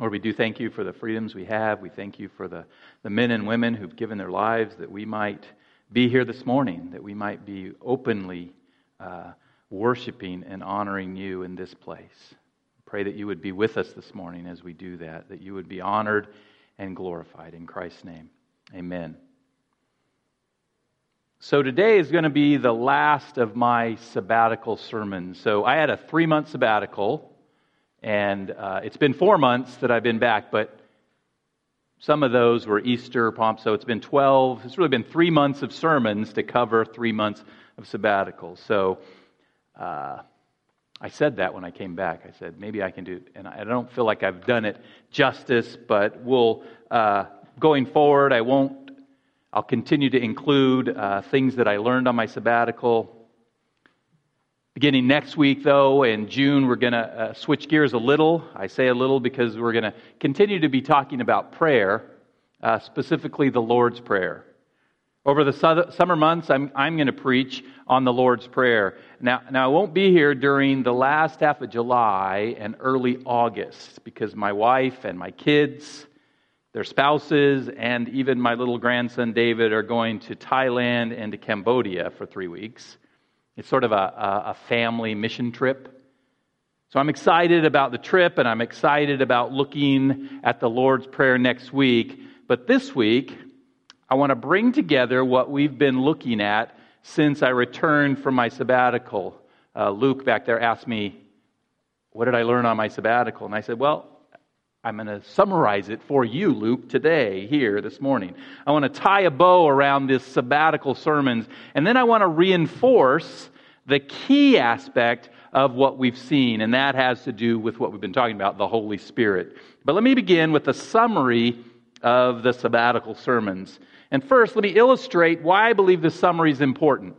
Lord, we do thank you for the freedoms we have. We thank you for the, the men and women who've given their lives that we might be here this morning, that we might be openly uh, worshiping and honoring you in this place. Pray that you would be with us this morning as we do that, that you would be honored and glorified. In Christ's name, amen. So today is going to be the last of my sabbatical sermons. So I had a three month sabbatical and uh, it's been four months that I've been back, but some of those were Easter, Palm, so it's been 12. It's really been three months of sermons to cover three months of sabbatical. So uh, I said that when I came back. I said, maybe I can do. And I don't feel like I've done it justice, but we'll, uh, going forward, I won't, I'll continue to include uh, things that I learned on my sabbatical Beginning next week, though, in June, we're going to uh, switch gears a little. I say a little because we're going to continue to be talking about prayer, uh, specifically the Lord's Prayer. Over the summer months, I'm, I'm going to preach on the Lord's Prayer. Now, now, I won't be here during the last half of July and early August because my wife and my kids, their spouses, and even my little grandson David are going to Thailand and to Cambodia for three weeks. It's sort of a, a family mission trip. So I'm excited about the trip and I'm excited about looking at the Lord's Prayer next week. But this week, I want to bring together what we've been looking at since I returned from my sabbatical. Uh, Luke back there asked me, What did I learn on my sabbatical? And I said, Well, I'm going to summarize it for you, Luke, today, here, this morning. I want to tie a bow around this sabbatical sermons, and then I want to reinforce the key aspect of what we've seen, and that has to do with what we've been talking about the Holy Spirit. But let me begin with a summary of the sabbatical sermons. And first, let me illustrate why I believe this summary is important.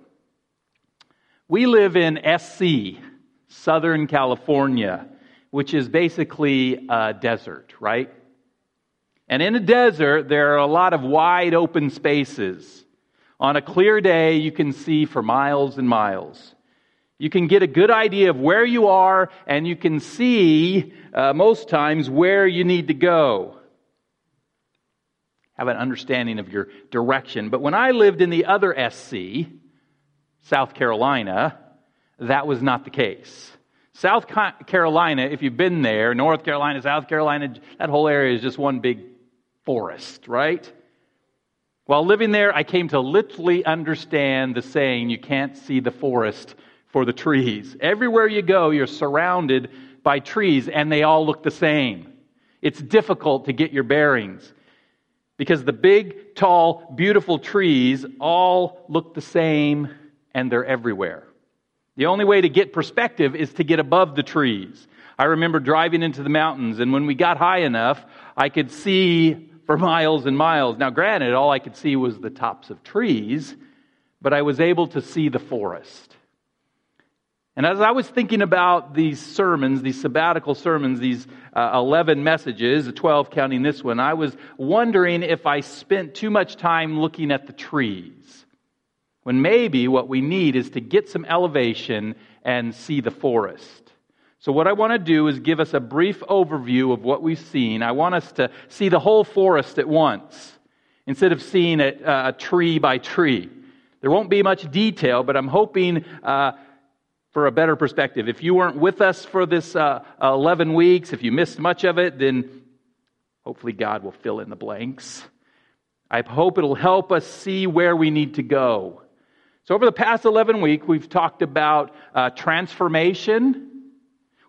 We live in SC, Southern California which is basically a desert, right? And in a desert, there are a lot of wide open spaces. On a clear day, you can see for miles and miles. You can get a good idea of where you are, and you can see uh, most times where you need to go. Have an understanding of your direction. But when I lived in the other SC, South Carolina, that was not the case. South Carolina, if you've been there, North Carolina, South Carolina, that whole area is just one big forest, right? While living there, I came to literally understand the saying, you can't see the forest for the trees. Everywhere you go, you're surrounded by trees, and they all look the same. It's difficult to get your bearings because the big, tall, beautiful trees all look the same, and they're everywhere. The only way to get perspective is to get above the trees. I remember driving into the mountains, and when we got high enough, I could see for miles and miles. Now, granted, all I could see was the tops of trees, but I was able to see the forest. And as I was thinking about these sermons, these sabbatical sermons, these uh, 11 messages, 12 counting this one, I was wondering if I spent too much time looking at the trees when maybe what we need is to get some elevation and see the forest. So, what I want to do is give us a brief overview of what we've seen. I want us to see the whole forest at once instead of seeing it uh, tree by tree. There won't be much detail, but I'm hoping uh, for a better perspective. If you weren't with us for this uh, 11 weeks, if you missed much of it, then hopefully God will fill in the blanks. I hope it'll help us see where we need to go. So, over the past 11 weeks, we've talked about uh, transformation,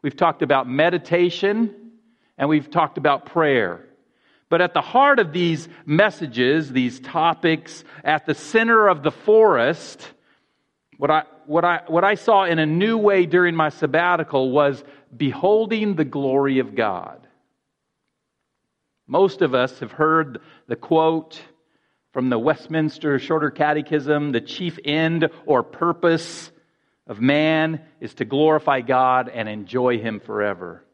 we've talked about meditation, and we've talked about prayer. But at the heart of these messages, these topics, at the center of the forest, what I, what, I, what I saw in a new way during my sabbatical was beholding the glory of God. Most of us have heard the quote, from the Westminster Shorter Catechism, the chief end or purpose of man is to glorify God and enjoy Him forever.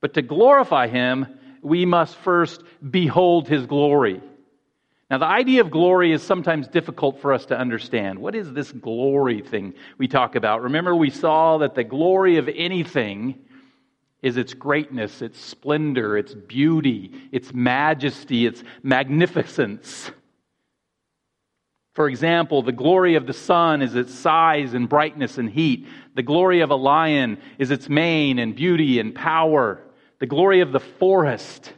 But to glorify Him, we must first behold His glory. Now, the idea of glory is sometimes difficult for us to understand. What is this glory thing we talk about? Remember, we saw that the glory of anything is its greatness, its splendor, its beauty, its majesty, its magnificence. For example, the glory of the sun is its size and brightness and heat. The glory of a lion is its mane and beauty and power. The glory of the forest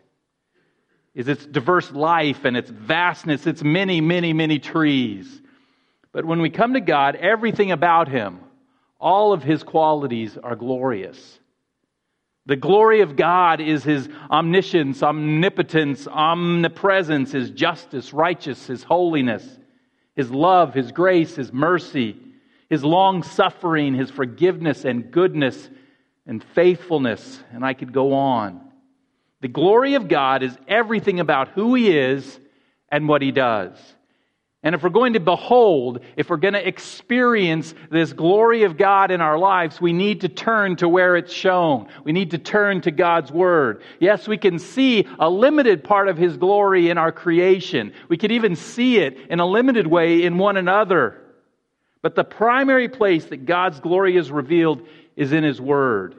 is its diverse life and its vastness, its many, many, many trees. But when we come to God, everything about Him, all of His qualities are glorious. The glory of God is His omniscience, omnipotence, omnipresence, His justice, righteousness, His holiness. His love, His grace, His mercy, His long suffering, His forgiveness and goodness and faithfulness. And I could go on. The glory of God is everything about who He is and what He does. And if we're going to behold, if we're going to experience this glory of God in our lives, we need to turn to where it's shown. We need to turn to God's Word. Yes, we can see a limited part of His glory in our creation. We can even see it in a limited way in one another. But the primary place that God's glory is revealed is in His Word.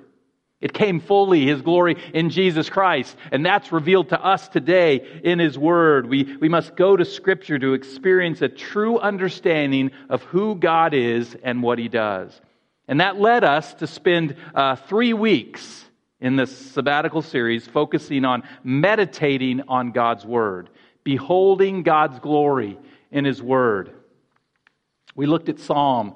It came fully, His glory in Jesus Christ. And that's revealed to us today in His Word. We, we must go to Scripture to experience a true understanding of who God is and what He does. And that led us to spend uh, three weeks in this sabbatical series focusing on meditating on God's Word, beholding God's glory in His Word. We looked at Psalm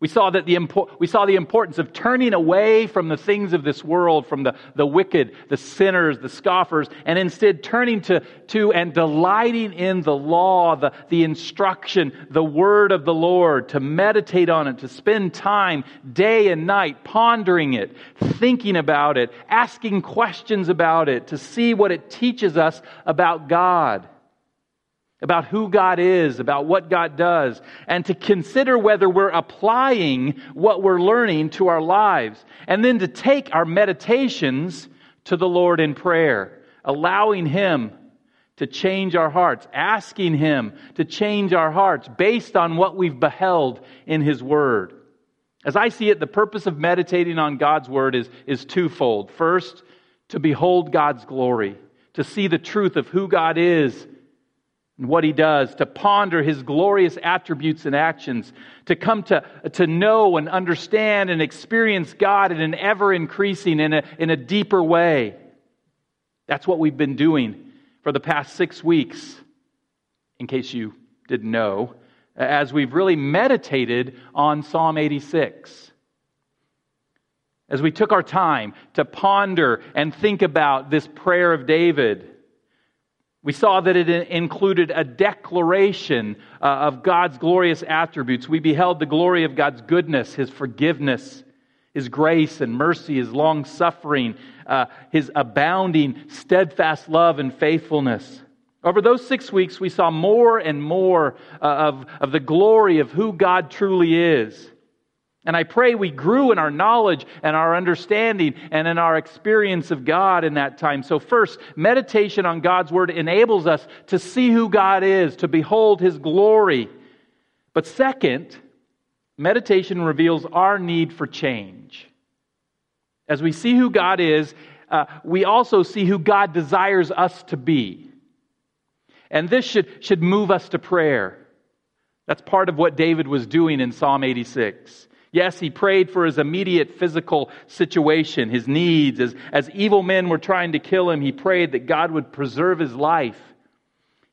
We saw, that the, we saw the importance of turning away from the things of this world, from the, the wicked, the sinners, the scoffers, and instead turning to, to and delighting in the law, the, the instruction, the word of the Lord, to meditate on it, to spend time day and night pondering it, thinking about it, asking questions about it, to see what it teaches us about God about who God is, about what God does, and to consider whether we're applying what we're learning to our lives, and then to take our meditations to the Lord in prayer, allowing Him to change our hearts, asking Him to change our hearts based on what we've beheld in His Word. As I see it, the purpose of meditating on God's Word is, is twofold. First, to behold God's glory, to see the truth of who God is and what he does, to ponder his glorious attributes and actions, to come to, to know and understand and experience God in an ever increasing, in a, in a deeper way. That's what we've been doing for the past six weeks, in case you didn't know, as we've really meditated on Psalm 86. As we took our time to ponder and think about this prayer of David we saw that it included a declaration uh, of God's glorious attributes. We beheld the glory of God's goodness, His forgiveness, His grace and mercy, His long suffering, uh, His abounding, steadfast love and faithfulness. Over those six weeks, we saw more and more uh, of, of the glory of who God truly is. And I pray we grew in our knowledge and our understanding and in our experience of God in that time. So, first, meditation on God's Word enables us to see who God is, to behold His glory. But second, meditation reveals our need for change. As we see who God is, uh, we also see who God desires us to be. And this should, should move us to prayer. That's part of what David was doing in Psalm 86. Yes, he prayed for his immediate physical situation, his needs. As, as evil men were trying to kill him, he prayed that God would preserve his life.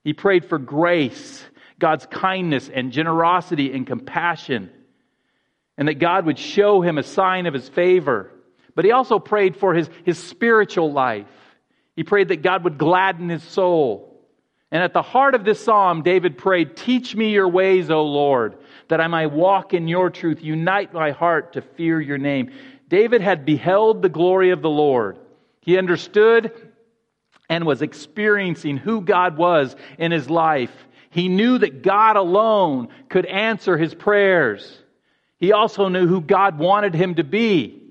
He prayed for grace, God's kindness and generosity and compassion, and that God would show him a sign of his favor. But he also prayed for his, his spiritual life. He prayed that God would gladden his soul. And at the heart of this psalm, David prayed, Teach me your ways, O Lord that I might walk in your truth. Unite my heart to fear your name. David had beheld the glory of the Lord. He understood and was experiencing who God was in his life. He knew that God alone could answer his prayers. He also knew who God wanted him to be.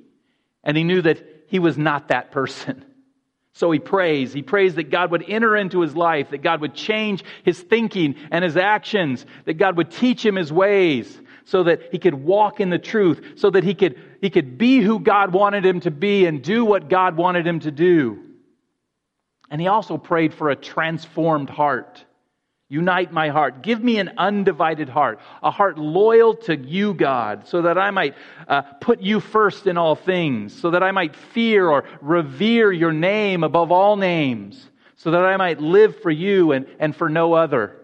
And he knew that he was not that person. So he prays. He prays that God would enter into his life, that God would change his thinking and his actions, that God would teach him his ways so that he could walk in the truth, so that he could, he could be who God wanted him to be and do what God wanted him to do. And he also prayed for a transformed heart. Unite my heart. Give me an undivided heart, a heart loyal to you, God, so that I might uh, put you first in all things, so that I might fear or revere your name above all names, so that I might live for you and, and for no other.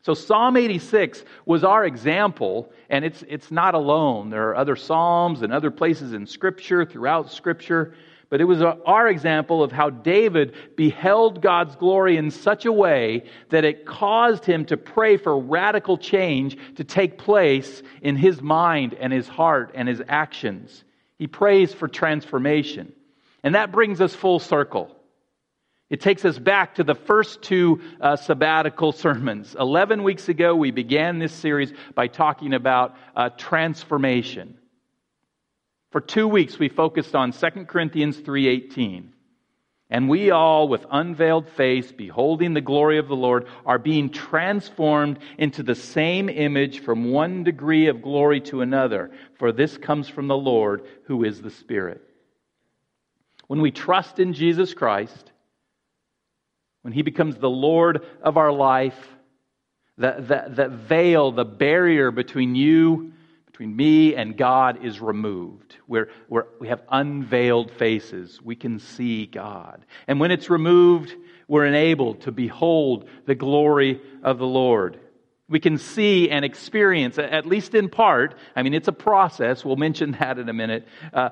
So Psalm 86 was our example, and it's, it's not alone. There are other Psalms and other places in Scripture, throughout Scripture, but it was our example of how David beheld God's glory in such a way that it caused him to pray for radical change to take place in his mind and his heart and his actions. He prays for transformation. And that brings us full circle. It takes us back to the first two uh, sabbatical sermons. 11 weeks ago, we began this series by talking about uh, transformation. For two weeks we focused on 2 Corinthians 3:18. And we all with unveiled face beholding the glory of the Lord are being transformed into the same image from one degree of glory to another, for this comes from the Lord who is the Spirit. When we trust in Jesus Christ, when he becomes the Lord of our life, that, that, that veil, the barrier between you between me and God is removed. We're, we have unveiled faces. We can see God. And when it's removed, we're enabled to behold the glory of the Lord. We can see and experience, at least in part, I mean, it's a process. We'll mention that in a minute. Uh,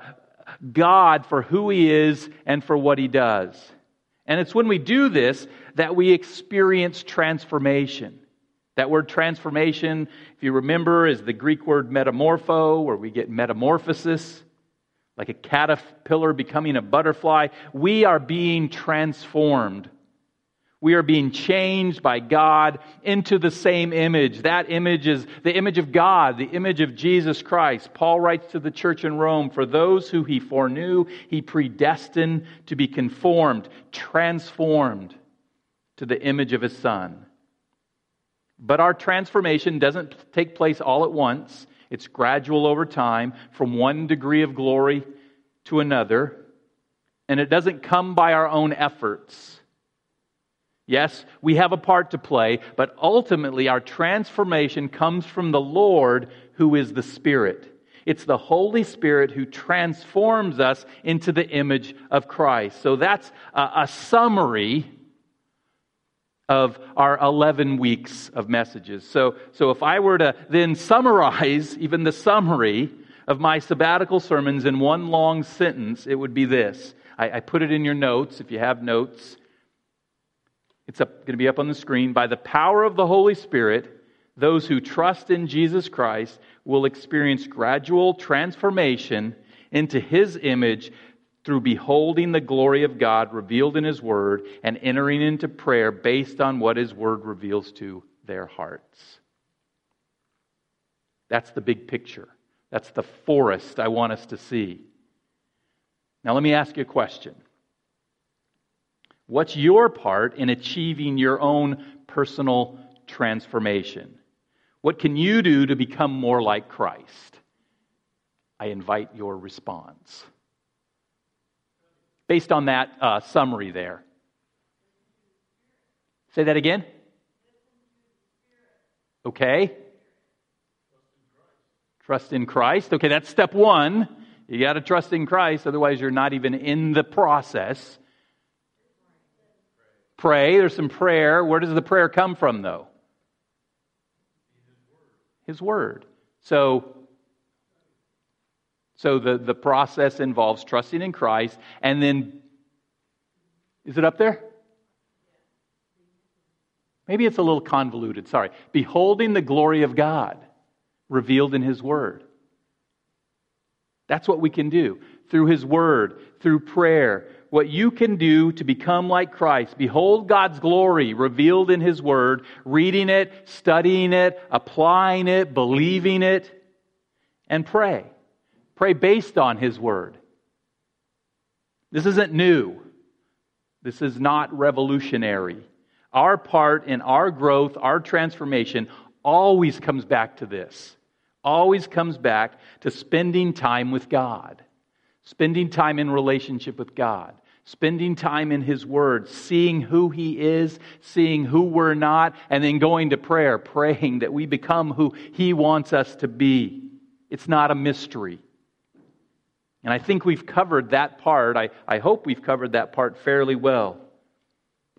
God for who He is and for what He does. And it's when we do this that we experience transformation. That word transformation, if you remember, is the Greek word metamorpho, where we get metamorphosis, like a caterpillar becoming a butterfly. We are being transformed. We are being changed by God into the same image. That image is the image of God, the image of Jesus Christ. Paul writes to the church in Rome For those who he foreknew, he predestined to be conformed, transformed to the image of his Son but our transformation doesn't take place all at once. It's gradual over time from one degree of glory to another. And it doesn't come by our own efforts. Yes, we have a part to play, but ultimately our transformation comes from the Lord who is the Spirit. It's the Holy Spirit who transforms us into the image of Christ. So that's a, a summary of our 11 weeks of messages. So, so if I were to then summarize even the summary of my sabbatical sermons in one long sentence, it would be this. I, I put it in your notes if you have notes. It's going to be up on the screen. By the power of the Holy Spirit, those who trust in Jesus Christ will experience gradual transformation into his image through beholding the glory of God revealed in His Word and entering into prayer based on what His Word reveals to their hearts. That's the big picture. That's the forest I want us to see. Now, let me ask you a question. What's your part in achieving your own personal transformation? What can you do to become more like Christ? I invite your response based on that uh, summary there. Say that again. Okay. Trust in Christ. Okay, that's step one. You got to trust in Christ, otherwise, you're not even in the process. Pray. There's some prayer. Where does the prayer come from, though? His Word. So, so the, the process involves trusting in Christ and then, is it up there? Maybe it's a little convoluted, sorry. Beholding the glory of God revealed in His Word. That's what we can do. Through His Word, through prayer, what you can do to become like Christ. Behold God's glory revealed in His Word, reading it, studying it, applying it, believing it, and pray. Pray based on His Word. This isn't new. This is not revolutionary. Our part in our growth, our transformation, always comes back to this. Always comes back to spending time with God, spending time in relationship with God, spending time in His Word, seeing who He is, seeing who we're not, and then going to prayer, praying that we become who He wants us to be. It's not a mystery. And I think we've covered that part. I, I hope we've covered that part fairly well.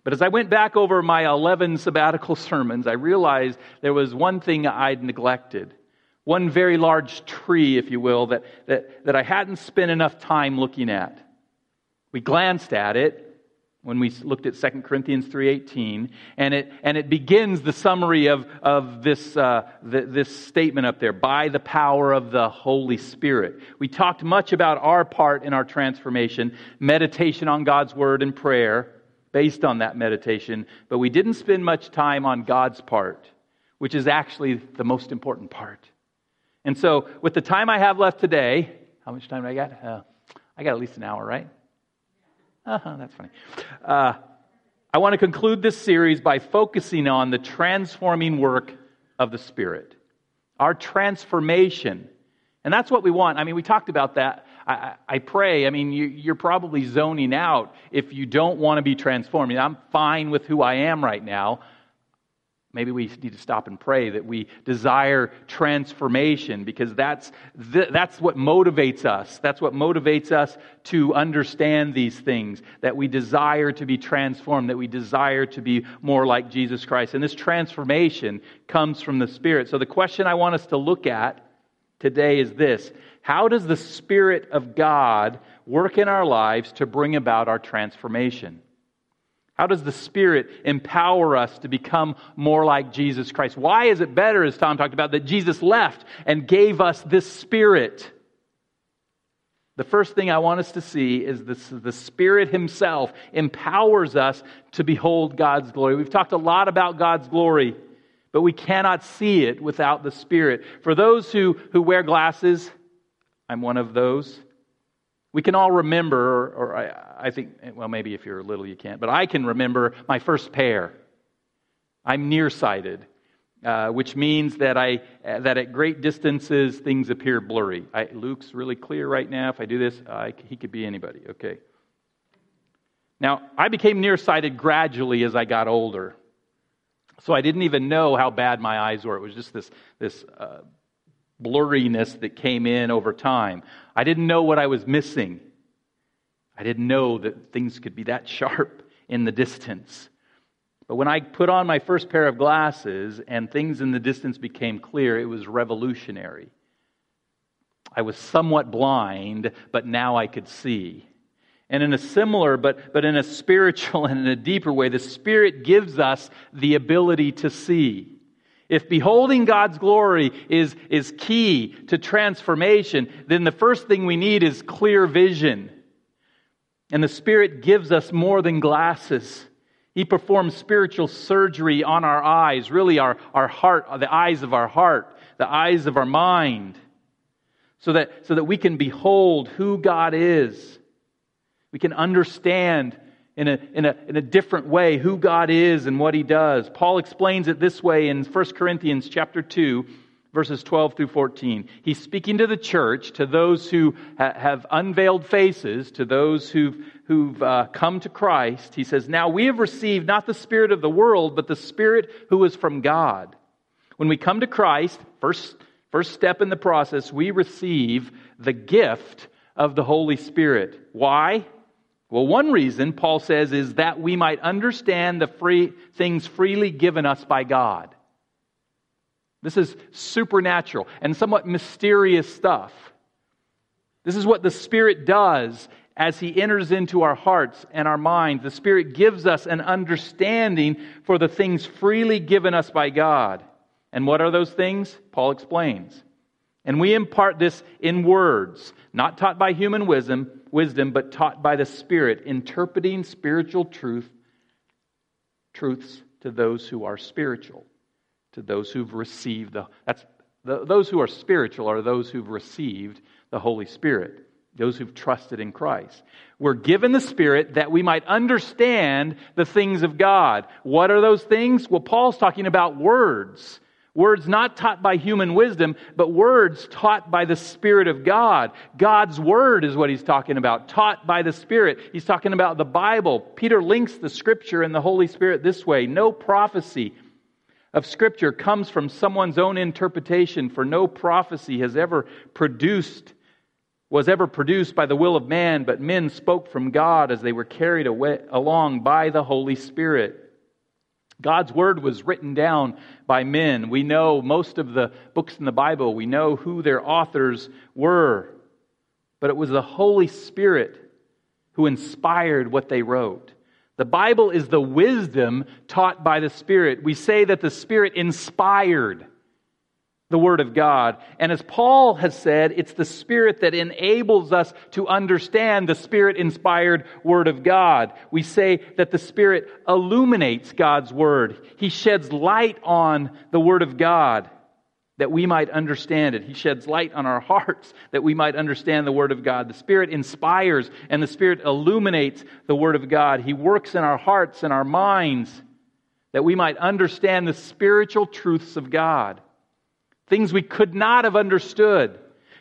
But as I went back over my 11 sabbatical sermons, I realized there was one thing I'd neglected. One very large tree, if you will, that, that, that I hadn't spent enough time looking at. We glanced at it when we looked at 2 corinthians 3.18 and it, and it begins the summary of, of this, uh, this statement up there by the power of the holy spirit we talked much about our part in our transformation meditation on god's word and prayer based on that meditation, but we didn't spend much time on God's part, which is actually the most important part. And so, with the time I have left today, how much time do I got? Uh, I got at least an hour, right? Uh-huh, that's funny. Uh, I want to conclude this series by focusing on the transforming work of the Spirit, our transformation. And that's what we want. I mean, we talked about that I, I pray, I mean, you, are probably zoning out if you don't want to be transformed. I'm fine with who I am right now. Maybe we need to stop and pray that we desire transformation because that's, th- that's what motivates us. That's what motivates us to understand these things, that we desire to be transformed, that we desire to be more like Jesus Christ. And this transformation comes from the Spirit. So the question I want us to look at today is this how does the Spirit of God work in our lives to bring about our transformation? How does the Spirit empower us to become more like Jesus Christ? Why is it better, as Tom talked about, that Jesus left and gave us this Spirit? The first thing I want us to see is this, the Spirit Himself empowers us to behold God's glory. We've talked a lot about God's glory, but we cannot see it without the Spirit. For those who, who wear glasses, I'm one of those. We can all remember, or, or I, I, think, well, maybe if you're little you can't, but I can remember my first pair. I'm nearsighted, uh, which means that, I, that at great distances things appear blurry. I, Luke's really clear right now. If I do this, I, he could be anybody, okay? Now, I became nearsighted gradually as I got older. So I didn't even know how bad my eyes were. It was just this, this uh, blurriness that came in over time. I didn't know what I was missing. I didn't know that things could be that sharp in the distance. But when I put on my first pair of glasses and things in the distance became clear, it was revolutionary. I was somewhat blind, but now I could see. And in a similar, but, but in a spiritual and in a deeper way, the Spirit gives us the ability to see. If beholding God's glory is, is key to transformation, then the first thing we need is clear vision. And the Spirit gives us more than glasses. He performs spiritual surgery on our eyes, really our, our heart, the eyes of our heart, the eyes of our mind, so that, so that we can behold who God is. We can understand in a, in, a, in a different way who God is and what he does. Paul explains it this way in 1 Corinthians chapter 2, verses 12 through 14. He's speaking to the church, to those who ha- have unveiled faces, to those who've, who've uh, come to Christ. He says, Now we have received not the Spirit of the world, but the Spirit who is from God. When we come to Christ, first, first step in the process, we receive the gift of the Holy Spirit. Why? Well, one reason, Paul says, is that we might understand the free, things freely given us by God. This is supernatural and somewhat mysterious stuff. This is what the Spirit does as He enters into our hearts and our minds. The Spirit gives us an understanding for the things freely given us by God. And what are those things? Paul explains. And we impart this in words, not taught by human wisdom, wisdom, but taught by the Spirit, interpreting spiritual truth, truths to those who are spiritual, to those who've received the. That's the, those who are spiritual are those who've received the Holy Spirit, those who've trusted in Christ. We're given the Spirit that we might understand the things of God. What are those things? Well, Paul's talking about words. Words not taught by human wisdom, but words taught by the Spirit of God. God's Word is what he's talking about, taught by the Spirit. He's talking about the Bible. Peter links the Scripture and the Holy Spirit this way no prophecy of Scripture comes from someone's own interpretation, for no prophecy has ever produced, was ever produced by the will of man, but men spoke from God as they were carried away, along by the Holy Spirit. God's word was written down by men. We know most of the books in the Bible, we know who their authors were, but it was the Holy Spirit who inspired what they wrote. The Bible is the wisdom taught by the Spirit. We say that the Spirit inspired the Word of God. And as Paul has said, it's the Spirit that enables us to understand the Spirit inspired Word of God. We say that the Spirit illuminates God's Word, He sheds light on the Word of God that we might understand it. He sheds light on our hearts that we might understand the Word of God. The Spirit inspires and the Spirit illuminates the Word of God. He works in our hearts and our minds that we might understand the spiritual truths of God. Things we could not have understood,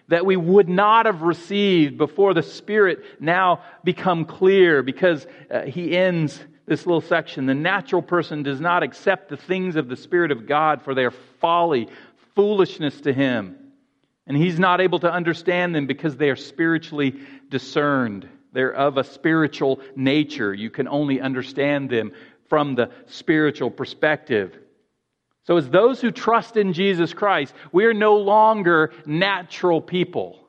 that we would not have received before the Spirit now become clear because uh, he ends this little section. The natural person does not accept the things of the Spirit of God for their folly foolishness to him. And he's not able to understand them because they are spiritually discerned. They're of a spiritual nature. You can only understand them from the spiritual perspective. So, as those who trust in Jesus Christ, we are no longer natural people.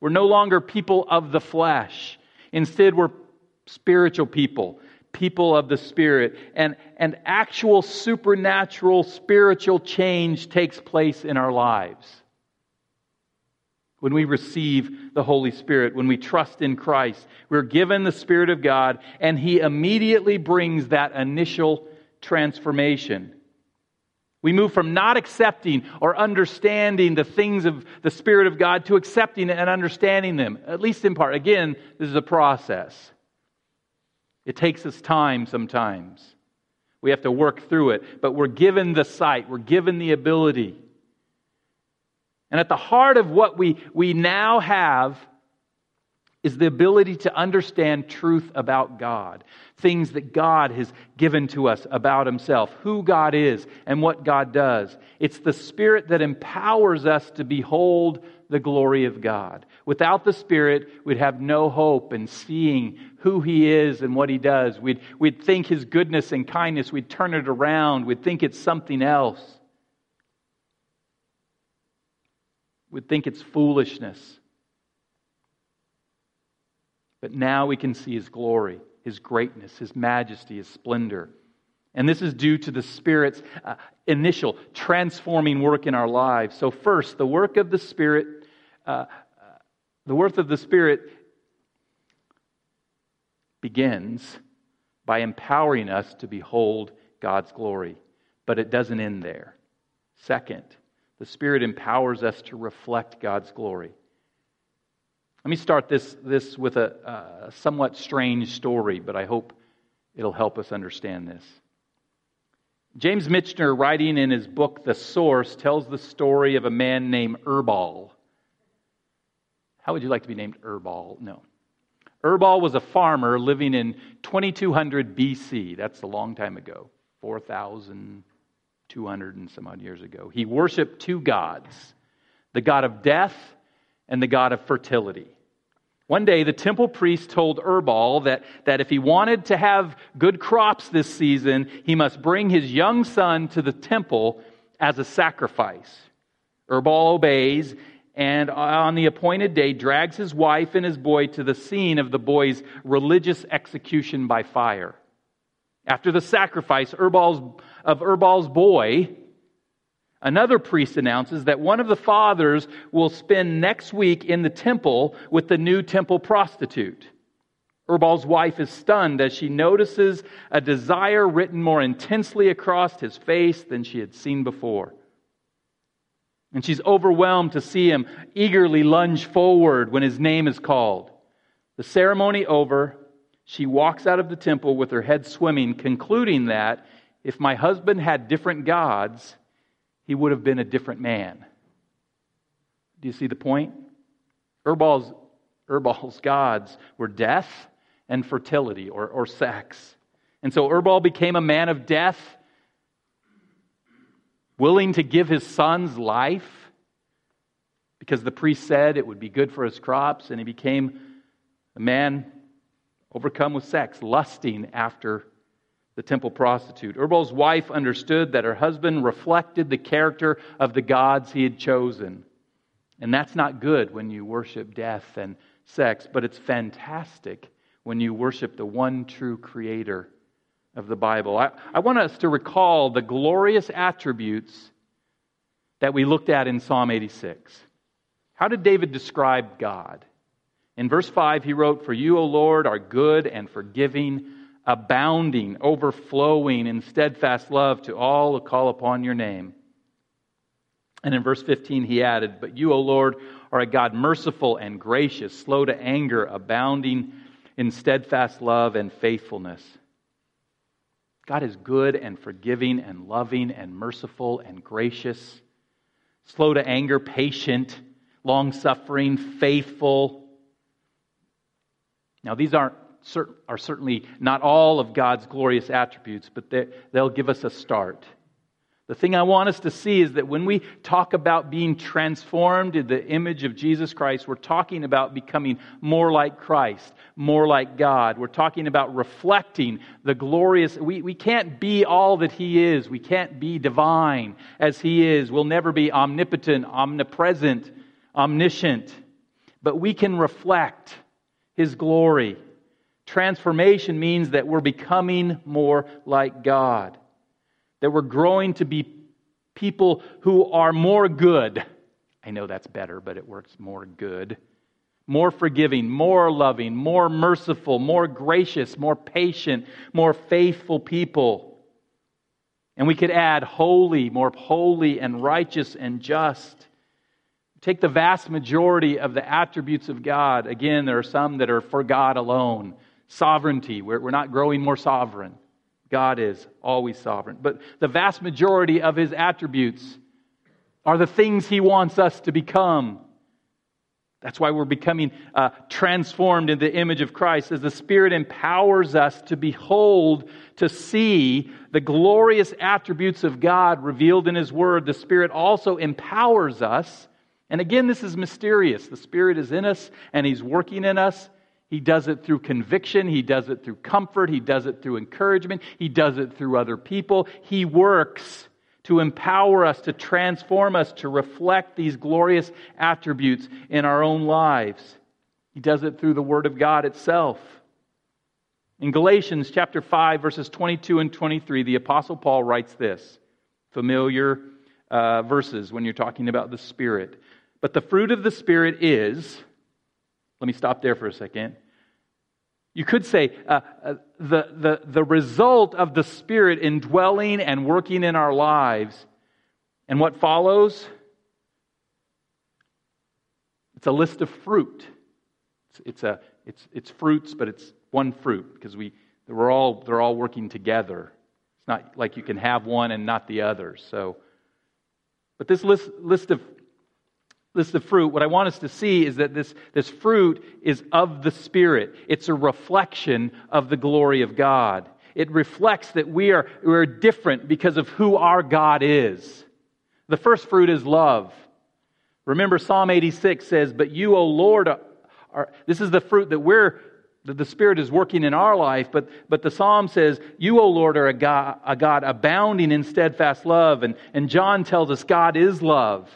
We're no longer people of the flesh. Instead, we're spiritual people people of the Spirit. And, and actual supernatural spiritual change takes place in our lives. When we receive the Holy Spirit, when we trust in Christ, we're given the Spirit of God, and He immediately brings that initial transformation. We move from not accepting or understanding the things of the Spirit of God to accepting and understanding them, at least in part. Again, this is a process. It takes us time sometimes. We have to work through it, but we're given the sight, we're given the ability. And at the heart of what we, we now have is the ability to understand truth about God, things that God has given to us about Himself, who God is, and what God does. It's the Spirit that empowers us to behold the glory of God. Without the Spirit, we'd have no hope in seeing who He is and what He does. We'd, we'd think His goodness and kindness, we'd turn it around, we'd think it's something else. We'd think it's foolishness. But now we can see His glory, His greatness, His majesty, His splendor. And this is due to the Spirit's uh, initial transforming work in our lives. So, first, the work of the Spirit, uh, uh, the work of the Spirit begins by empowering us to behold God's glory. But it doesn't end there. Second, the Spirit empowers us to reflect God's glory. Let me start this, this with a, a somewhat strange story, but I hope it'll help us understand this. James Michener, writing in his book, The Source, tells the story of a man named Urbaal. How would you like to be named Urbaal? No. Urbaal was a farmer living in 2200 BC. That's a long time ago, 4,200 and some odd years ago. He worshiped two gods the god of death and the god of fertility. One day, the temple priest told Urbaal that, that if he wanted to have good crops this season, he must bring his young son to the temple as a sacrifice. Urbaal obeys and on the appointed day drags his wife and his boy to the scene of the boy's religious execution by fire. After the sacrifice Urbaal's, of Urbaal's boy, Another priest announces that one of the fathers will spend next week in the temple with the new temple prostitute. Urbaal's wife is stunned as she notices a desire written more intensely across his face than she had seen before. And she's overwhelmed to see him eagerly lunge forward when his name is called. The ceremony over, she walks out of the temple with her head swimming, concluding that if my husband had different gods, he would have been a different man. Do you see the point? Urbaal's, Urbaal's gods were death and fertility or, or sex. And so Urbaal became a man of death, willing to give his son's life because the priest said it would be good for his crops, and he became a man overcome with sex, lusting after the temple prostitute. Urbaal's wife understood that her husband reflected the character of the gods he had chosen. And that's not good when you worship death and sex, but it's fantastic when you worship the one true creator of the Bible. I, I want us to recall the glorious attributes that we looked at in Psalm 86. How did David describe God? In verse 5, he wrote, For you, O Lord, are good and forgiving abounding, overflowing in steadfast love to all who call upon your name. And in verse 15, he added, But you, O Lord, are a God merciful and gracious, slow to anger, abounding in steadfast love and faithfulness. God is good and forgiving and loving and merciful and gracious, slow to anger, patient, long suffering, faithful. Now, these aren't are certainly not all of God's glorious attributes, but they'll give us a start. The thing I want us to see is that when we talk about being transformed in the image of Jesus Christ, we're talking about becoming more like Christ, more like God. We're talking about reflecting the glorious. We, we can't be all that He is. We can't be divine as He is. We'll never be omnipotent, omnipresent, omniscient. But we can reflect His glory Transformation means that we're becoming more like God, that we're growing to be people who are more good. I know that's better, but it works more good. More forgiving, more loving, more merciful, more gracious, more patient, more faithful people. And we could add holy, more holy and righteous and just. Take the vast majority of the attributes of God. Again, there are some that are for God alone sovereignty. We're, we're not growing more sovereign. God is always sovereign. But the vast majority of his attributes are the things he wants us to become. That's why we're becoming uh, transformed in the image of Christ as the Spirit empowers us to behold, to see the glorious attributes of God revealed in His Word. The Spirit also empowers us. And again, this is mysterious. The Spirit is in us and He's working in us. He does it through conviction. He does it through comfort. He does it through encouragement. He does it through other people. He works to empower us, to transform us, to reflect these glorious attributes in our own lives. He does it through the Word of God itself. In Galatians chapter 5, verses 22 and 23, the Apostle Paul writes this familiar uh, verses when you're talking about the Spirit. But the fruit of the Spirit is let me stop there for a second. You could say uh, uh, the, the, the result of the Spirit indwelling and working in our lives. And what follows? It's a list of fruit. It's, it's, a, it's, it's fruits, but it's one fruit because we, they're, all, they're all working together. It's not like you can have one and not the other. So, but this list, list of list of fruit, what I want us to see is that this, this fruit is of the Spirit. It's a reflection of the glory of God. It reflects that we are, we are different because of who our God is. The first fruit is love. Remember, Psalm 86 says, But you, O Lord, are, this is the fruit that we're that the Spirit is working in our life, but, but the psalm says, You, O Lord, are a God, a God abounding in steadfast love. And, and John tells us God is love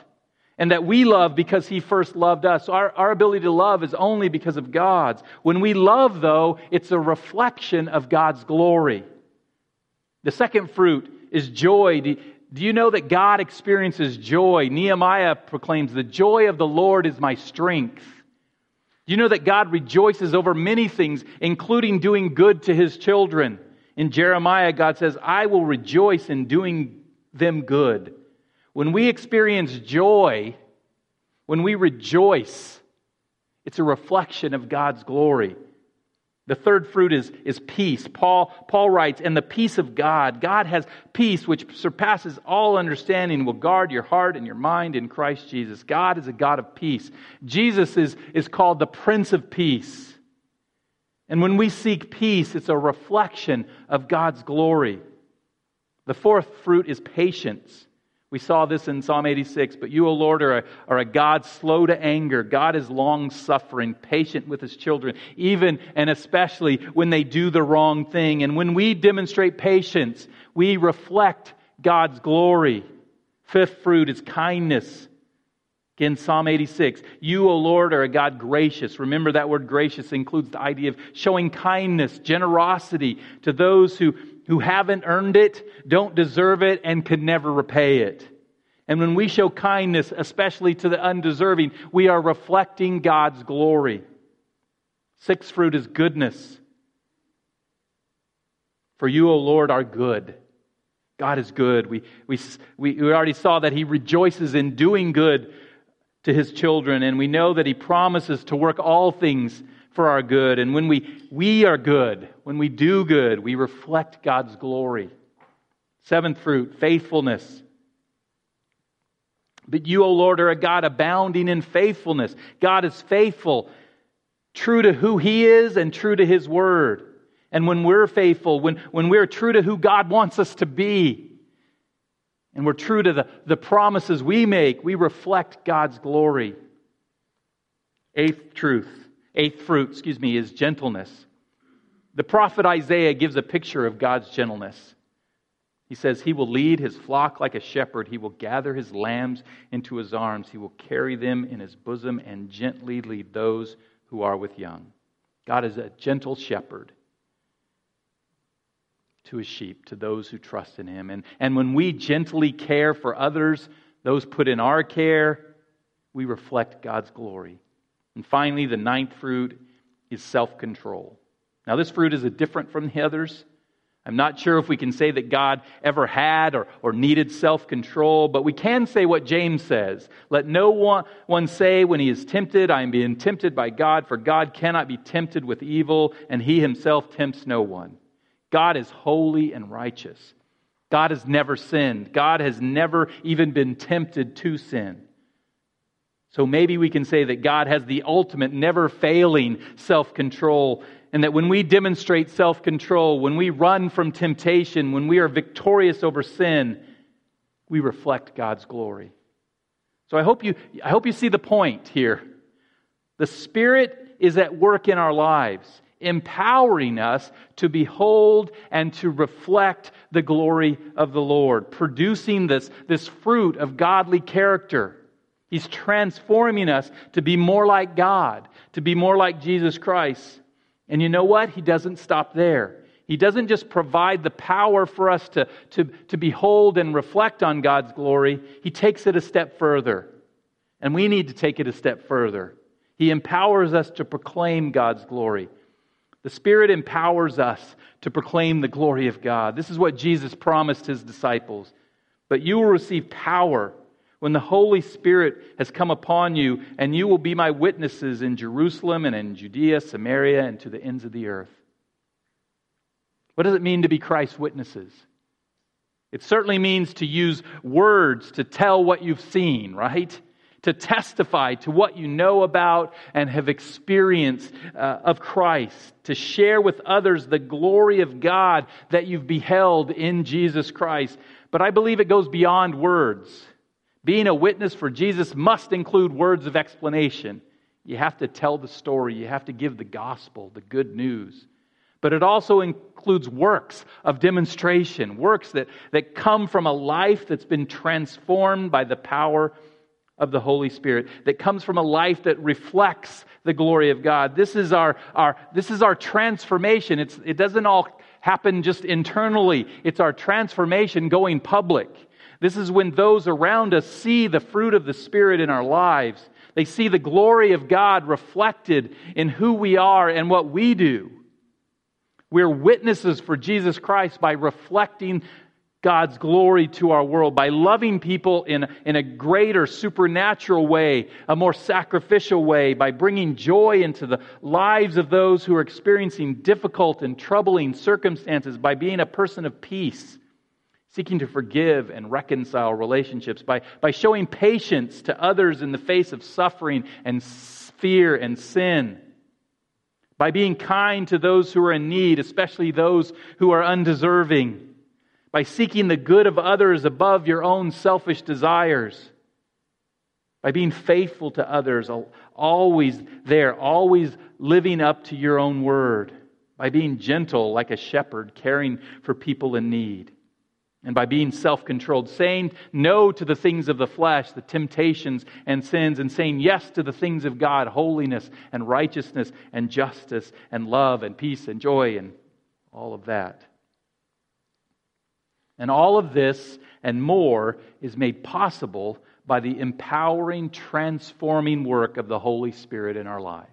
and that we love because he first loved us. Our, our ability to love is only because of God's. When we love, though, it's a reflection of God's glory. The second fruit is joy. Do you know that God experiences joy? Nehemiah proclaims, The joy of the Lord is my strength. Do you know that God rejoices over many things, including doing good to his children? In Jeremiah, God says, I will rejoice in doing them good. When we experience joy, when we rejoice, it's a reflection of God's glory. The third fruit is, is peace. Paul, Paul writes, and the peace of God. God has peace which surpasses all understanding, will guard your heart and your mind in Christ Jesus. God is a God of peace. Jesus is, is called the Prince of Peace. And when we seek peace, it's a reflection of God's glory. The fourth fruit is patience. We saw this in Psalm 86. But you, O Lord, are a, are a God slow to anger. God is long suffering, patient with his children, even and especially when they do the wrong thing. And when we demonstrate patience, we reflect God's glory. Fifth fruit is kindness. Again, Psalm 86. You, O Lord, are a God gracious. Remember that word gracious includes the idea of showing kindness, generosity to those who who haven't earned it, don't deserve it, and could never repay it. And when we show kindness, especially to the undeserving, we are reflecting God's glory. Sixth fruit is goodness. For you, O Lord, are good. God is good. We, we, we already saw that He rejoices in doing good to His children, and we know that He promises to work all things for our good. And when we, we are good, when we do good, we reflect God's glory. Seventh fruit, faithfulness. But you, O Lord, are a God abounding in faithfulness. God is faithful, true to who He is and true to His word. And when we're faithful, when, when we're true to who God wants us to be, and we're true to the, the promises we make, we reflect God's glory. Eighth truth Eighth fruit, excuse me, is gentleness. The prophet Isaiah gives a picture of God's gentleness. He says, He will lead his flock like a shepherd. He will gather his lambs into his arms. He will carry them in his bosom and gently lead those who are with young. God is a gentle shepherd to his sheep, to those who trust in him. And, and when we gently care for others, those put in our care, we reflect God's glory. And finally, the ninth fruit is self control. Now, this fruit is different from the others. I'm not sure if we can say that God ever had or, or needed self control, but we can say what James says. Let no one, one say when he is tempted, I am being tempted by God, for God cannot be tempted with evil, and he himself tempts no one. God is holy and righteous. God has never sinned. God has never even been tempted to sin. So maybe we can say that God has the ultimate, never failing self control, and that when we demonstrate self control, when we run from temptation, when we are victorious over sin, we reflect God's glory. So I hope you, I hope you see the point here. The Spirit is at work in our lives, empowering us to behold and to reflect the glory of the Lord, producing this, this fruit of godly character. He's transforming us to be more like God, to be more like Jesus Christ. And you know what? He doesn't stop there. He doesn't just provide the power for us to, to, to behold and reflect on God's glory, He takes it a step further. And we need to take it a step further. He empowers us to proclaim God's glory. The Spirit empowers us to proclaim the glory of God. This is what Jesus promised His disciples. But you will receive power when the Holy Spirit has come upon you, and you will be my witnesses in Jerusalem and in Judea, Samaria, and to the ends of the earth. What does it mean to be Christ's witnesses? It certainly means to use words to tell what you've seen, right? To testify to what you know about and have experienced uh, of Christ, to share with others the glory of God that you've beheld in Jesus Christ. But I believe it goes beyond words. Being a witness for Jesus must include words of explanation. You have to tell the story, you have to give the gospel, the good news. But it also includes works of demonstration, works that, that come from a life that's been transformed by the power of the Holy Spirit, that comes from a life that reflects the glory of God. This is our, our, this is our transformation. It's, it doesn't all happen just internally, it's our transformation going public This is when those around us see the fruit of the Spirit in our lives. They see the glory of God reflected in who we are and what we do. We're witnesses for Jesus Christ by reflecting God's glory to our world, by loving people in, in a greater supernatural way, a more sacrificial way, by bringing joy into the lives of those who are experiencing difficult and troubling circumstances, by being a person of peace seeking to forgive and reconcile relationships, by, by showing patience to others in the face of suffering and fear and sin, by being kind to those who are in need, especially those who are undeserving, by seeking the good of others above your own selfish desires, by being faithful to others, always there, always living up to your own word, by being gentle like a shepherd, caring for people in need and by being self controlled, saying no to the things of the flesh, the temptations and sins, and saying yes to the things of God, holiness and righteousness and justice and love and peace and joy and all of that. And all of this and more is made possible by the empowering, transforming work of the Holy Spirit in our lives.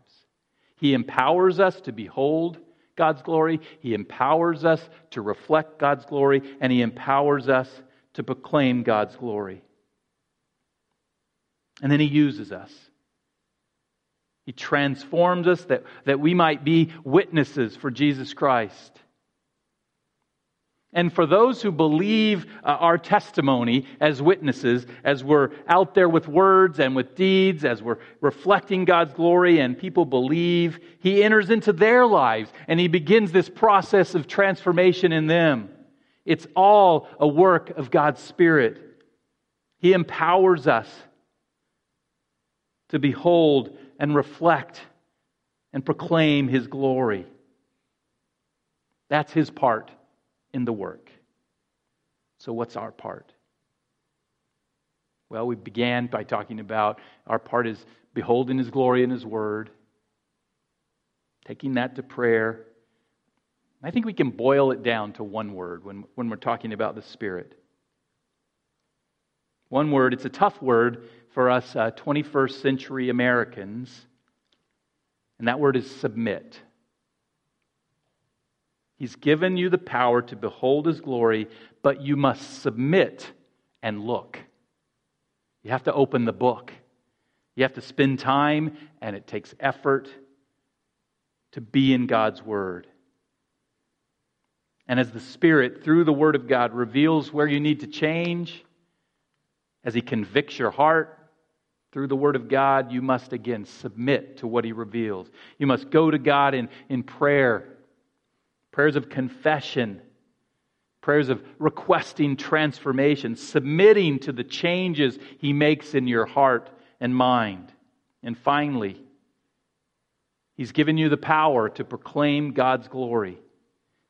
He empowers us to behold God's glory, He empowers us to reflect God's glory, and He empowers us to proclaim God's glory. And then He uses us. He transforms us that, that we might be witnesses for Jesus Christ. And for those who believe uh, our testimony as witnesses, as we're out there with words and with deeds, as we're reflecting God's glory and people believe, He enters into their lives and He begins this process of transformation in them. It's all a work of God's Spirit. He empowers us to behold and reflect and proclaim His glory. That's His part in the work. So, what's our part? Well, we began by talking about our part is beholding His glory in His Word, taking that to prayer. I think we can boil it down to one word when, when we're talking about the Spirit. One word, it's a tough word for us uh, 21st century Americans, and that word is submit. He's given you the power to behold his glory, but you must submit and look. You have to open the book. You have to spend time, and it takes effort to be in God's Word. And as the Spirit, through the Word of God, reveals where you need to change, as He convicts your heart through the Word of God, you must again submit to what He reveals. You must go to God in, in prayer prayers of confession, prayers of requesting transformation, submitting to the changes He makes in your heart and mind. And finally, He's given you the power to proclaim God's glory,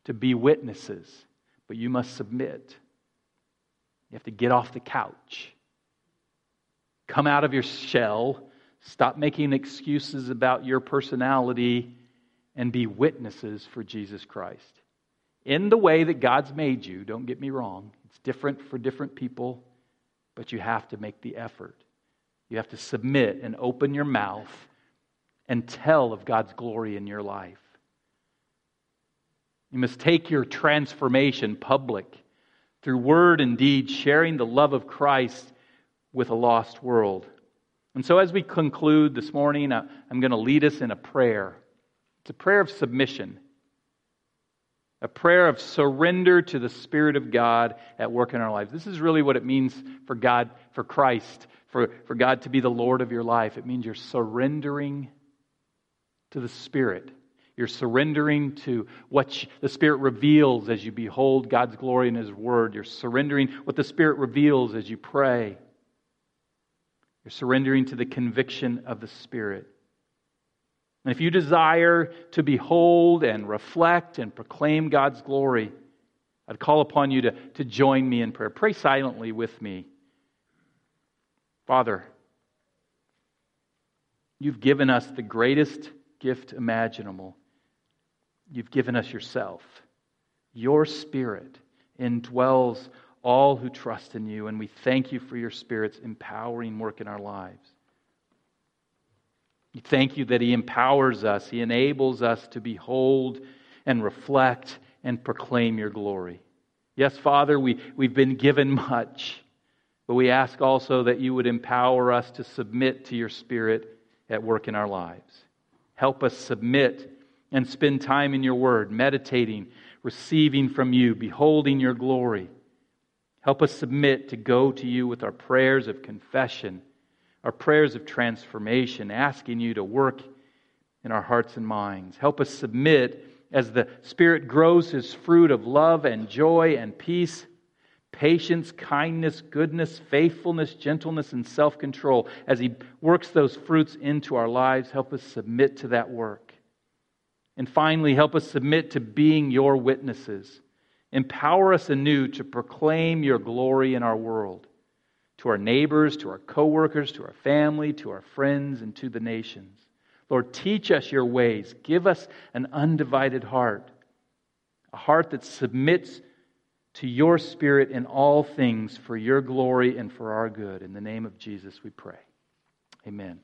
to be witnesses, but you must submit. You have to get off the couch, come out of your shell, stop making excuses about your personality and be witnesses for Jesus Christ. In the way that God's made you, don't get me wrong, it's different for different people, but you have to make the effort. You have to submit and open your mouth and tell of God's glory in your life. You must take your transformation public through word and deed, sharing the love of Christ with a lost world. And so, as we conclude this morning, I'm going to lead us in a prayer. It's a prayer of submission, a prayer of surrender to the Spirit of God at work in our lives. This is really what it means for God, for Christ, for, for God to be the Lord of your life. It means you're surrendering to the Spirit. You're surrendering to what the Spirit reveals as you behold God's glory in His Word. You're surrendering what the Spirit reveals as you pray. You're surrendering to the conviction of the Spirit. And if you desire to behold and reflect and proclaim God's glory, I'd call upon you to, to join me in prayer. Pray silently with me. Father, you've given us the greatest gift imaginable. You've given us yourself. Your spirit indwells all who trust in you. And we thank you for your Spirit's empowering work in our lives. We thank you that He empowers us, He enables us to behold and reflect and proclaim your glory. Yes, Father, we, we've been given much, but we ask also that you would empower us to submit to your Spirit at work in our lives. Help us submit and spend time in your word, meditating, receiving from you, beholding your glory. Help us submit to go to you with our prayers of confession, our prayers of transformation, asking you to work in our hearts and minds. Help us submit as the Spirit grows his fruit of love and joy and peace, patience, kindness, goodness, faithfulness, gentleness, and self control. As he works those fruits into our lives, help us submit to that work. And finally, help us submit to being your witnesses. Empower us anew to proclaim your glory in our world, to our neighbors, to our coworkers, to our family, to our friends, and to the nations. Lord, teach us your ways. Give us an undivided heart, a heart that submits to your spirit in all things for your glory and for our good. In the name of Jesus, we pray. Amen.